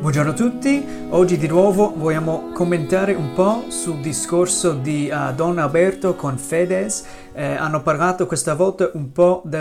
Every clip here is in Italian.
Buongiorno a tutti, oggi di nuovo vogliamo commentare un po' sul discorso di uh, Don Alberto con Fedez. Eh, hanno parlato questa volta un po' di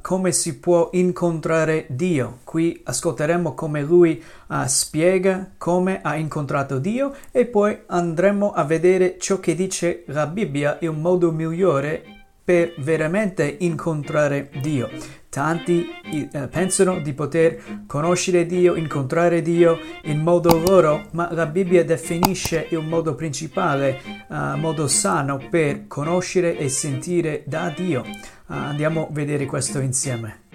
come si può incontrare Dio. Qui ascolteremo come lui uh, spiega come ha incontrato Dio e poi andremo a vedere ciò che dice la Bibbia, il modo migliore per veramente incontrare Dio. Tanti eh, pensano di poter conoscere Dio, incontrare Dio in modo loro, ma la Bibbia definisce il modo principale, uh, modo sano per conoscere e sentire da Dio. Uh, andiamo a vedere questo insieme.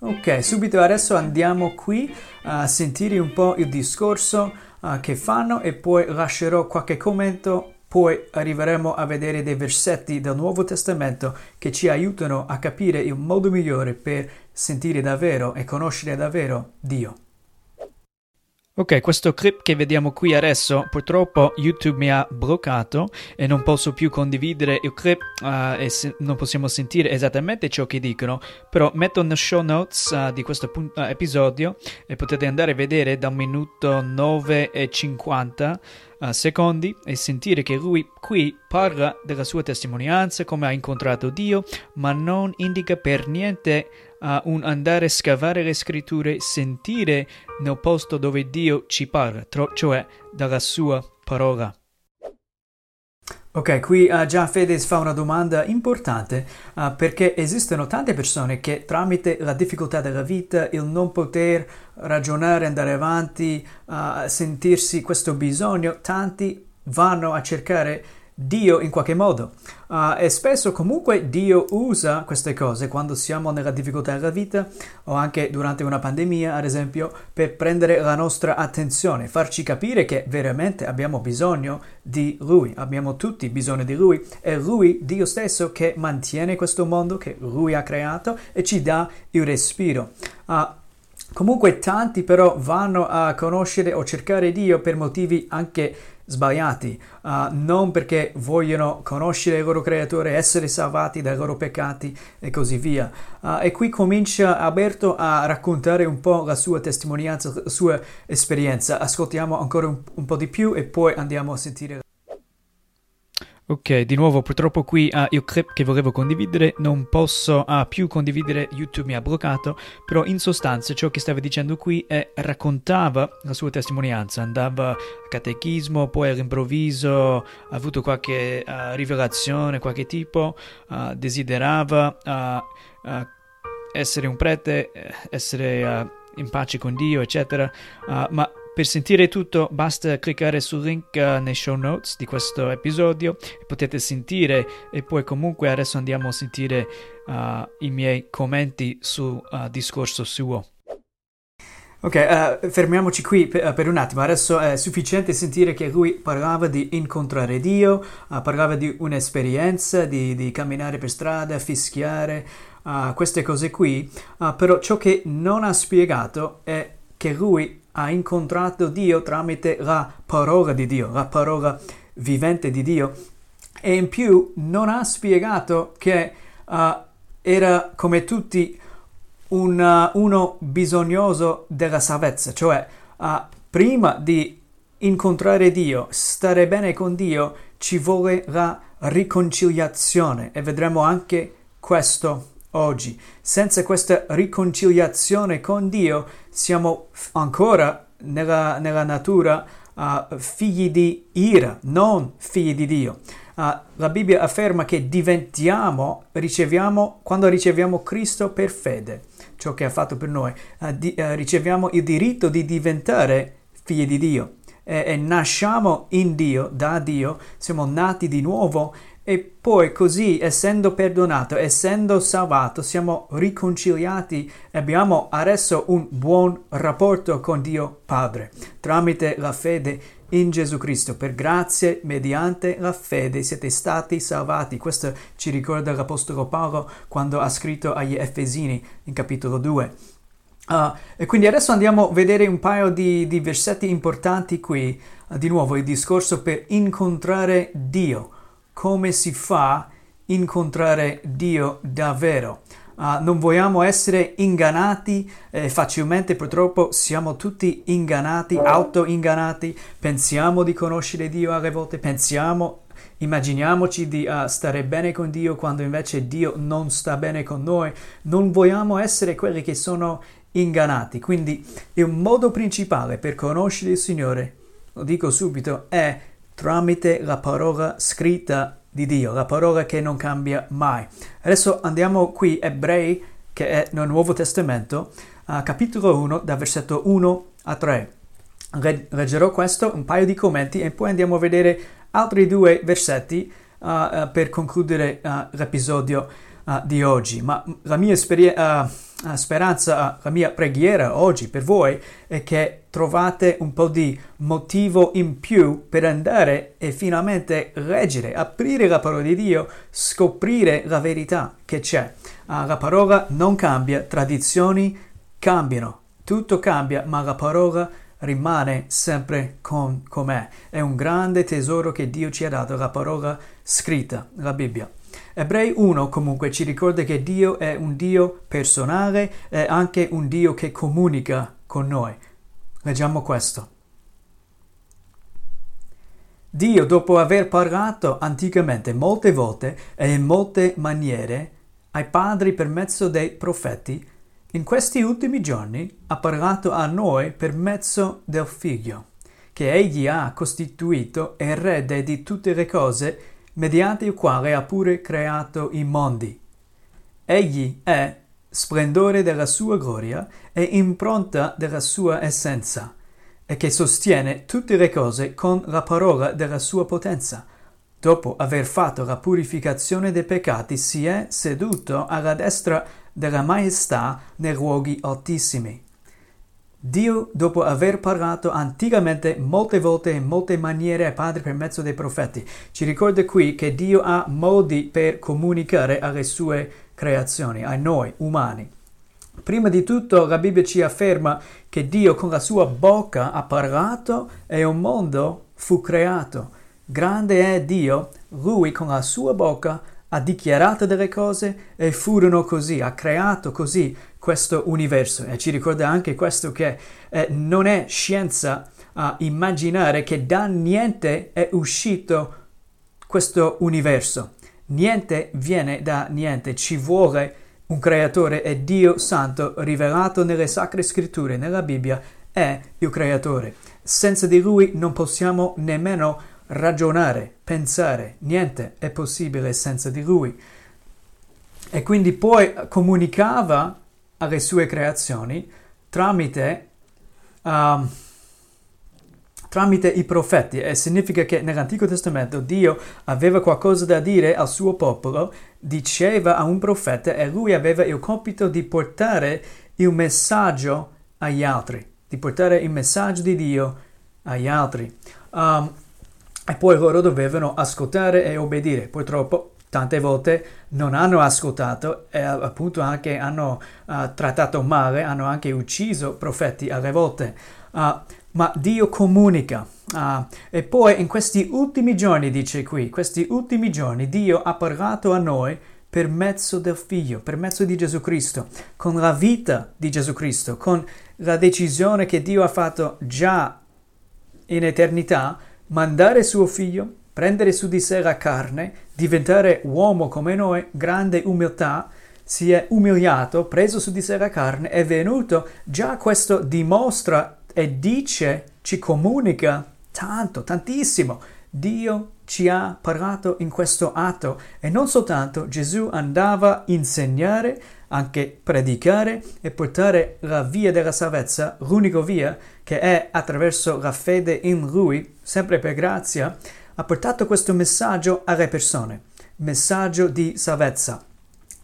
Ok, subito adesso andiamo qui a sentire un po' il discorso uh, che fanno e poi lascerò qualche commento poi arriveremo a vedere dei versetti del Nuovo Testamento che ci aiutano a capire il modo migliore per sentire davvero e conoscere davvero Dio. Ok, questo clip che vediamo qui adesso, purtroppo YouTube mi ha bloccato e non posso più condividere il clip uh, e se- non possiamo sentire esattamente ciò che dicono, però metto nel show notes uh, di questo pun- uh, episodio e potete andare a vedere dal minuto 9 e 50 secondi e sentire che lui qui parla della sua testimonianza, come ha incontrato Dio, ma non indica per niente a un andare a scavare le scritture, sentire nel posto dove Dio ci parla, cioè dalla sua parola. Ok, qui uh, già Fedez fa una domanda importante uh, perché esistono tante persone che tramite la difficoltà della vita, il non poter ragionare, andare avanti, uh, sentirsi questo bisogno, tanti vanno a cercare Dio in qualche modo. Uh, e spesso comunque Dio usa queste cose quando siamo nella difficoltà della vita o anche durante una pandemia, ad esempio, per prendere la nostra attenzione, farci capire che veramente abbiamo bisogno di Lui, abbiamo tutti bisogno di Lui. È Lui, Dio stesso, che mantiene questo mondo che Lui ha creato e ci dà il respiro. Uh, comunque tanti però vanno a conoscere o cercare Dio per motivi anche sbagliati, uh, non perché vogliono conoscere il loro creatore, essere salvati dai loro peccati e così via. Uh, e qui comincia Alberto a raccontare un po' la sua testimonianza, la sua esperienza. Ascoltiamo ancora un, un po' di più e poi andiamo a sentire. Ok, di nuovo purtroppo qui uh, il clip che volevo condividere non posso uh, più condividere, YouTube mi ha bloccato, però in sostanza ciò che stava dicendo qui è raccontava la sua testimonianza, andava a catechismo, poi all'improvviso ha avuto qualche uh, rivelazione, qualche tipo, desiderava essere un prete, essere in pace con Dio, eccetera, ma per sentire tutto basta cliccare sul link uh, nei show notes di questo episodio e potete sentire e poi comunque adesso andiamo a sentire uh, i miei commenti sul uh, discorso suo. Ok, uh, fermiamoci qui per, uh, per, un attimo. Adesso è sufficiente sentire che lui parlava di incontrare Dio, uh, parlava di un'esperienza, di, di, camminare per strada, fischiare, queste cose qui. però ciò che non ha spiegato è che lui ha incontrato Dio tramite la parola di Dio, la parola vivente di Dio. E in più non ha spiegato che uh, era come tutti un, uh, uno bisognoso della salvezza, cioè uh, prima di incontrare Dio, stare bene con Dio, ci vuole la riconciliazione e vedremo anche questo oggi. Senza questa riconciliazione con Dio siamo ancora nella, nella natura uh, figli di ira, non figli di Dio. Uh, la Bibbia afferma che diventiamo, riceviamo, quando riceviamo Cristo per fede, ciò che ha fatto per noi, uh, di, riceviamo il diritto di diventare figli di Dio. E, e nasciamo in Dio, da Dio, siamo nati di nuovo e poi così, essendo perdonato, essendo salvato, siamo riconciliati e abbiamo adesso un buon rapporto con Dio Padre tramite la fede in Gesù Cristo. Per grazie, mediante la fede, siete stati salvati. Questo ci ricorda l'Apostolo Paolo quando ha scritto agli Efesini in capitolo 2. Uh, ah, e quindi adesso andiamo a vedere un paio di, di versetti importanti qui. Uh, di nuovo il discorso per incontrare Dio come si fa incontrare Dio davvero. Uh, non vogliamo essere ingannati eh, facilmente, purtroppo siamo tutti ingannati, auto-ingannati, pensiamo di conoscere Dio alle volte, pensiamo, immaginiamoci di uh, stare bene con Dio quando invece Dio non sta bene con noi, non vogliamo essere quelli che sono ingannati, quindi il modo principale per conoscere il Signore, lo dico subito, è tramite la parola scritta di Dio, la parola che non cambia mai. Adesso andiamo qui, Ebrei, che è nel Nuovo Testamento, uh, capitolo 1, da versetto 1 a 3. Leggerò questo, un paio di commenti e poi andiamo a vedere altri due versetti uh, uh, per concludere l'episodio di oggi. Ma la mia esperienza speranza, la mia preghiera oggi per voi è che trovate un po' di motivo in più per andare e finalmente leggere, aprire la parola di Dio, scoprire la verità che c'è. Uh, la parola non cambia, tradizioni cambiano, tutto cambia, ma la parola rimane sempre con com'è. È un grande tesoro che Dio ci ha dato, la parola scritta, la Bibbia. Ebrei 1 comunque ci ricorda che Dio è un Dio personale e anche un Dio che comunica con noi. Leggiamo questo. Dio, dopo aver parlato anticamente molte volte e in molte maniere ai padri per mezzo dei profeti, in questi ultimi giorni ha parlato a noi per mezzo del Figlio, che egli ha costituito erede di tutte le cose mediante il quale ha pure creato i mondi. Egli è splendore della sua gloria e impronta della sua essenza, e che sostiene tutte le cose con la parola della sua potenza. Dopo aver fatto la purificazione dei peccati, si è seduto alla destra della maestà nei luoghi altissimi. Dio, dopo aver parlato anticamente molte volte in molte maniere ai padri per mezzo dei profeti, ci ricorda qui che Dio ha modi per comunicare alle sue creazioni, a noi umani. Prima di tutto la Bibbia ci afferma che Dio con la sua bocca ha parlato e un mondo fu creato. Grande è Dio, lui con la sua bocca ha dichiarato delle cose e furono così, ha creato così questo universo e ci ricorda anche questo che eh, non è scienza a immaginare che da niente è uscito questo universo. Niente viene da niente, ci vuole un creatore e Dio Santo rivelato nelle sacre scritture, nella Bibbia, è il creatore. Senza di lui non possiamo nemmeno ragionare, pensare, niente è possibile senza di lui. E quindi poi comunicava alle sue creazioni tramite, uh, tramite i profeti e significa che nell'Antico Testamento Dio aveva qualcosa da dire al suo popolo, diceva a un profeta e lui aveva il compito di portare il messaggio agli altri, di portare il messaggio di Dio agli altri. Um, e poi loro dovevano ascoltare e obbedire. Purtroppo tante volte non hanno ascoltato e appunto anche hanno uh, trattato male, hanno anche ucciso profeti alle volte. Uh, ma Dio comunica. Uh, e poi in questi ultimi giorni, dice qui, questi ultimi giorni Dio ha parlato a noi per mezzo del Figlio, per mezzo di Gesù Cristo, con la vita di Gesù Cristo, con la decisione che Dio ha fatto già in eternità, mandare suo Figlio prendere su di sé la carne, diventare uomo come noi, grande umiltà, si è umiliato, preso su di sé la carne, è venuto, già questo dimostra e dice, ci comunica tanto, tantissimo. Dio ci ha parlato in questo atto e non soltanto Gesù andava a insegnare, anche predicare e portare la via della salvezza, l'unica via che è attraverso la fede in Lui, sempre per grazia, ha portato questo messaggio alle persone, messaggio di salvezza.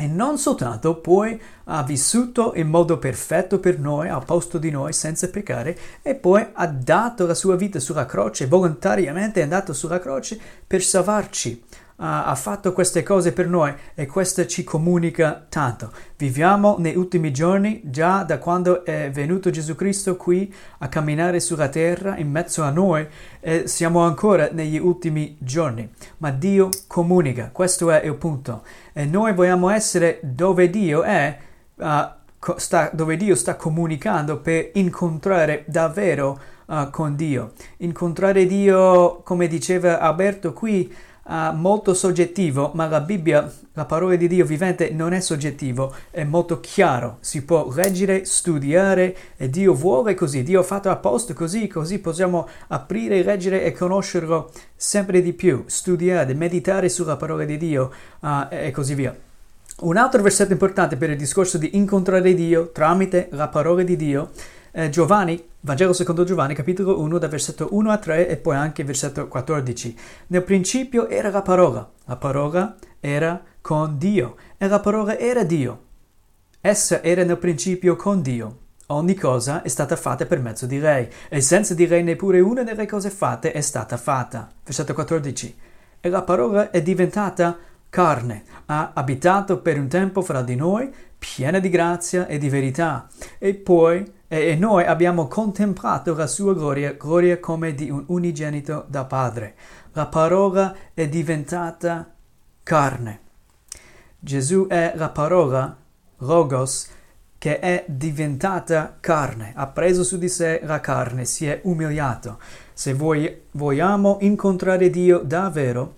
E non soltanto poi ha vissuto in modo perfetto per noi, al posto di noi, senza peccare, e poi ha dato la sua vita sulla croce, volontariamente è andato sulla croce per salvarci. Ha fatto queste cose per noi e questo ci comunica tanto. Viviamo negli ultimi giorni, già da quando è venuto Gesù Cristo qui a camminare sulla terra in mezzo a noi e siamo ancora negli ultimi giorni. Ma Dio comunica, questo è il punto. E noi vogliamo essere dove Dio è. Uh, sta, dove Dio sta comunicando per incontrare davvero uh, con Dio. Incontrare Dio, come diceva Alberto qui, uh, molto soggettivo, ma la Bibbia, la parola di Dio vivente, non è soggettivo, è molto chiaro. Si può leggere, studiare e Dio vuole così. Dio ha fatto apposta così, così possiamo aprire, leggere e conoscerlo sempre di più, studiare, meditare sulla parola di Dio uh, e così via. Un altro versetto importante per il discorso di incontrare Dio tramite la parola di Dio è Giovanni, Vangelo secondo Giovanni, capitolo 1, da versetto 1 a 3 e poi anche versetto 14. Nel principio era la parola, la parola era con Dio e la parola era Dio. Essa era nel principio con Dio. Ogni cosa è stata fatta per mezzo di lei e senza di lei neppure una delle cose fatte è stata fatta. Versetto 14. E la parola è diventata carne, ha abitato per un tempo fra di noi, piena di grazia e di verità, e poi e noi abbiamo contemplato la sua gloria, gloria come di un unigenito da Padre. La parola è diventata carne. Gesù è la parola, Logos, che è diventata carne, ha preso su di sé la carne, si è umiliato. Se vogliamo incontrare Dio davvero,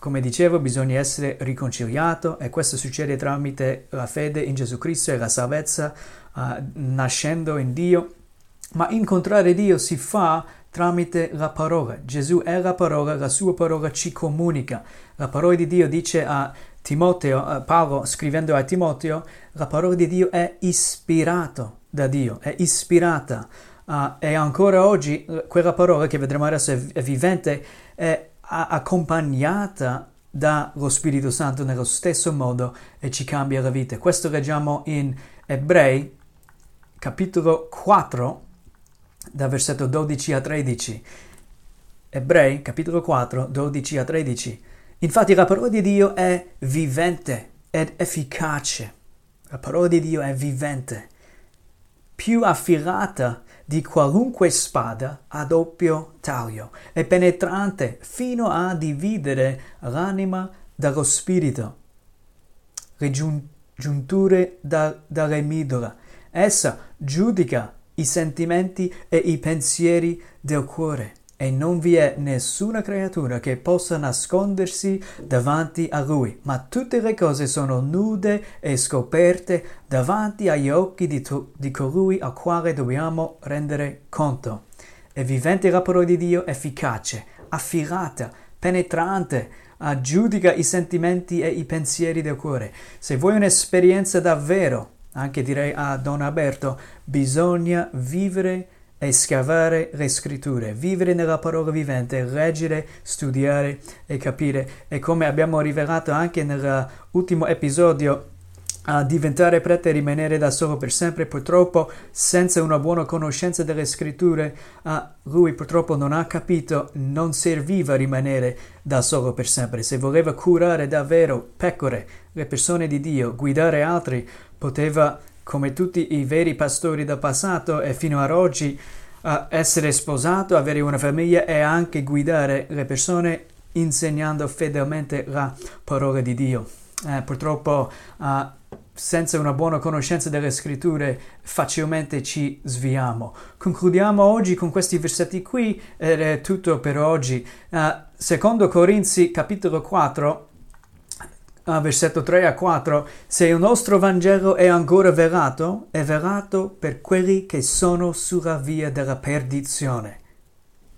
come dicevo, bisogna essere riconciliato e questo succede tramite la fede in Gesù Cristo e la salvezza uh, nascendo in Dio. Ma incontrare Dio si fa tramite la parola. Gesù è la parola, la sua parola ci comunica. La parola di Dio dice a Timoteo, a Paolo scrivendo a Timoteo, la parola di Dio è ispirata da Dio, è ispirata. Uh, e ancora oggi quella parola che vedremo adesso è vivente, è accompagnata dallo Spirito Santo nello stesso modo e ci cambia la vita. Questo leggiamo in Ebrei capitolo 4 da versetto 12 a 13. Ebrei capitolo 4 12 a 13. Infatti la parola di Dio è vivente ed efficace. La parola di Dio è vivente, più affilata di qualunque spada a doppio taglio e penetrante fino a dividere l'anima dallo spirito, le giunture da, dalle midole. Essa giudica i sentimenti e i pensieri del cuore e non vi è nessuna creatura che possa nascondersi davanti a lui, ma tutte le cose sono nude e scoperte davanti agli occhi di, tu, di colui al quale dobbiamo rendere conto. È vivente la parola di Dio, efficace, affilata, penetrante, aggiudica i sentimenti e i pensieri del cuore. Se vuoi un'esperienza davvero, anche direi a Don Alberto, bisogna vivere e scavare le scritture, vivere nella parola vivente, leggere, studiare e capire. E come abbiamo rivelato anche nell'ultimo episodio, a diventare prete e rimanere da solo per sempre, purtroppo senza una buona conoscenza delle scritture, lui purtroppo non ha capito, non serviva rimanere da solo per sempre. Se voleva curare davvero pecore, le persone di Dio, guidare altri, poteva come tutti i veri pastori del passato e fino ad oggi, essere sposato, avere una famiglia e anche guidare le persone insegnando fedelmente la parola di Dio. Eh, purtroppo uh, senza una buona conoscenza delle scritture facilmente ci sviamo. Concludiamo oggi con questi versetti qui ed è tutto per oggi. Uh, secondo Corinzi capitolo 4 ah, versetto 3 a 4, se il nostro Vangelo è ancora velato, è velato per quelli che sono sulla via della perdizione,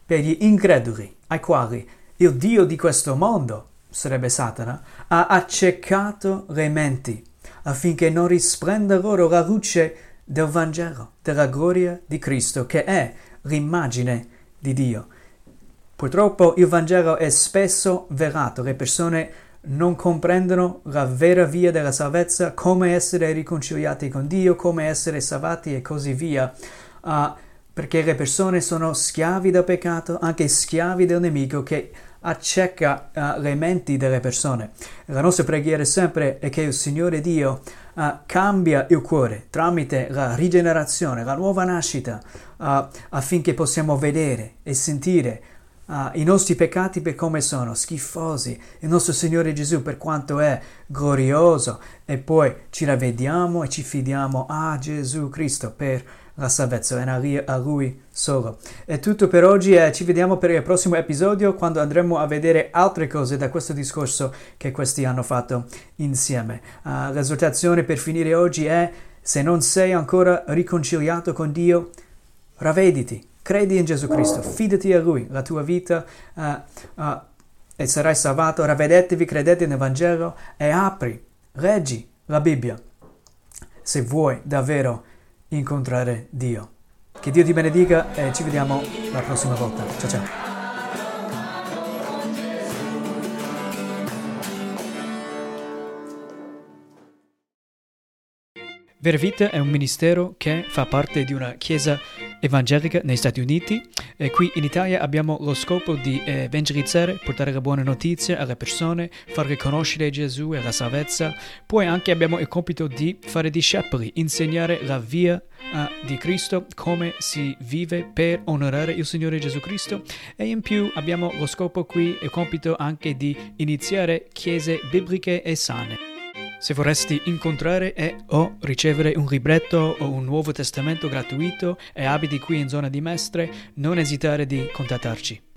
per gli increduli, ai quali il Dio di questo mondo, sarebbe Satana, ha accecato le menti, affinché non risplenda loro la luce del Vangelo, della gloria di Cristo, che è l'immagine di Dio. Purtroppo il Vangelo è spesso velato, le persone non comprendono la vera via della salvezza, come essere riconciliati con Dio, come essere salvati e così via. Uh, perché le persone sono schiavi del peccato, anche schiavi del nemico che acceca uh, le menti delle persone. La nostra preghiera sempre è che il Signore Dio uh, cambia il cuore tramite la rigenerazione, la nuova nascita, affinché possiamo vedere e sentire uh, i nostri peccati per come sono, schifosi, il nostro Signore Gesù per quanto è glorioso e poi ci ravvediamo e ci fidiamo a Gesù Cristo per la salvezza e a Lui solo. È tutto per oggi e ci vediamo per il prossimo episodio quando andremo a vedere altre cose da questo discorso che questi hanno fatto insieme. Uh, l'esortazione per finire oggi è se non sei ancora riconciliato con Dio, ravvediti, Credi in Gesù Cristo, fidati a Lui, la tua vita uh, uh, e sarai salvato. Ravvedetevi, credete nel Vangelo e apri, leggi la Bibbia se vuoi davvero incontrare Dio. Che Dio ti benedica e ci vediamo la prossima volta. Ciao ciao. Vera Vita è un ministero che fa parte di una chiesa evangelica negli Stati Uniti e qui in Italia abbiamo lo scopo di evangelizzare, portare la buona notizia alle persone, far riconoscere Gesù e la salvezza. Poi anche abbiamo il compito di fare discepoli, insegnare la via uh, di Cristo, come si vive per onorare il Signore Gesù Cristo e in più abbiamo lo scopo qui il compito anche di iniziare chiese bibliche e sane. Se vorresti incontrare e o ricevere un libretto o un Nuovo Testamento gratuito e abiti qui in zona di Mestre, non esitare di contattarci.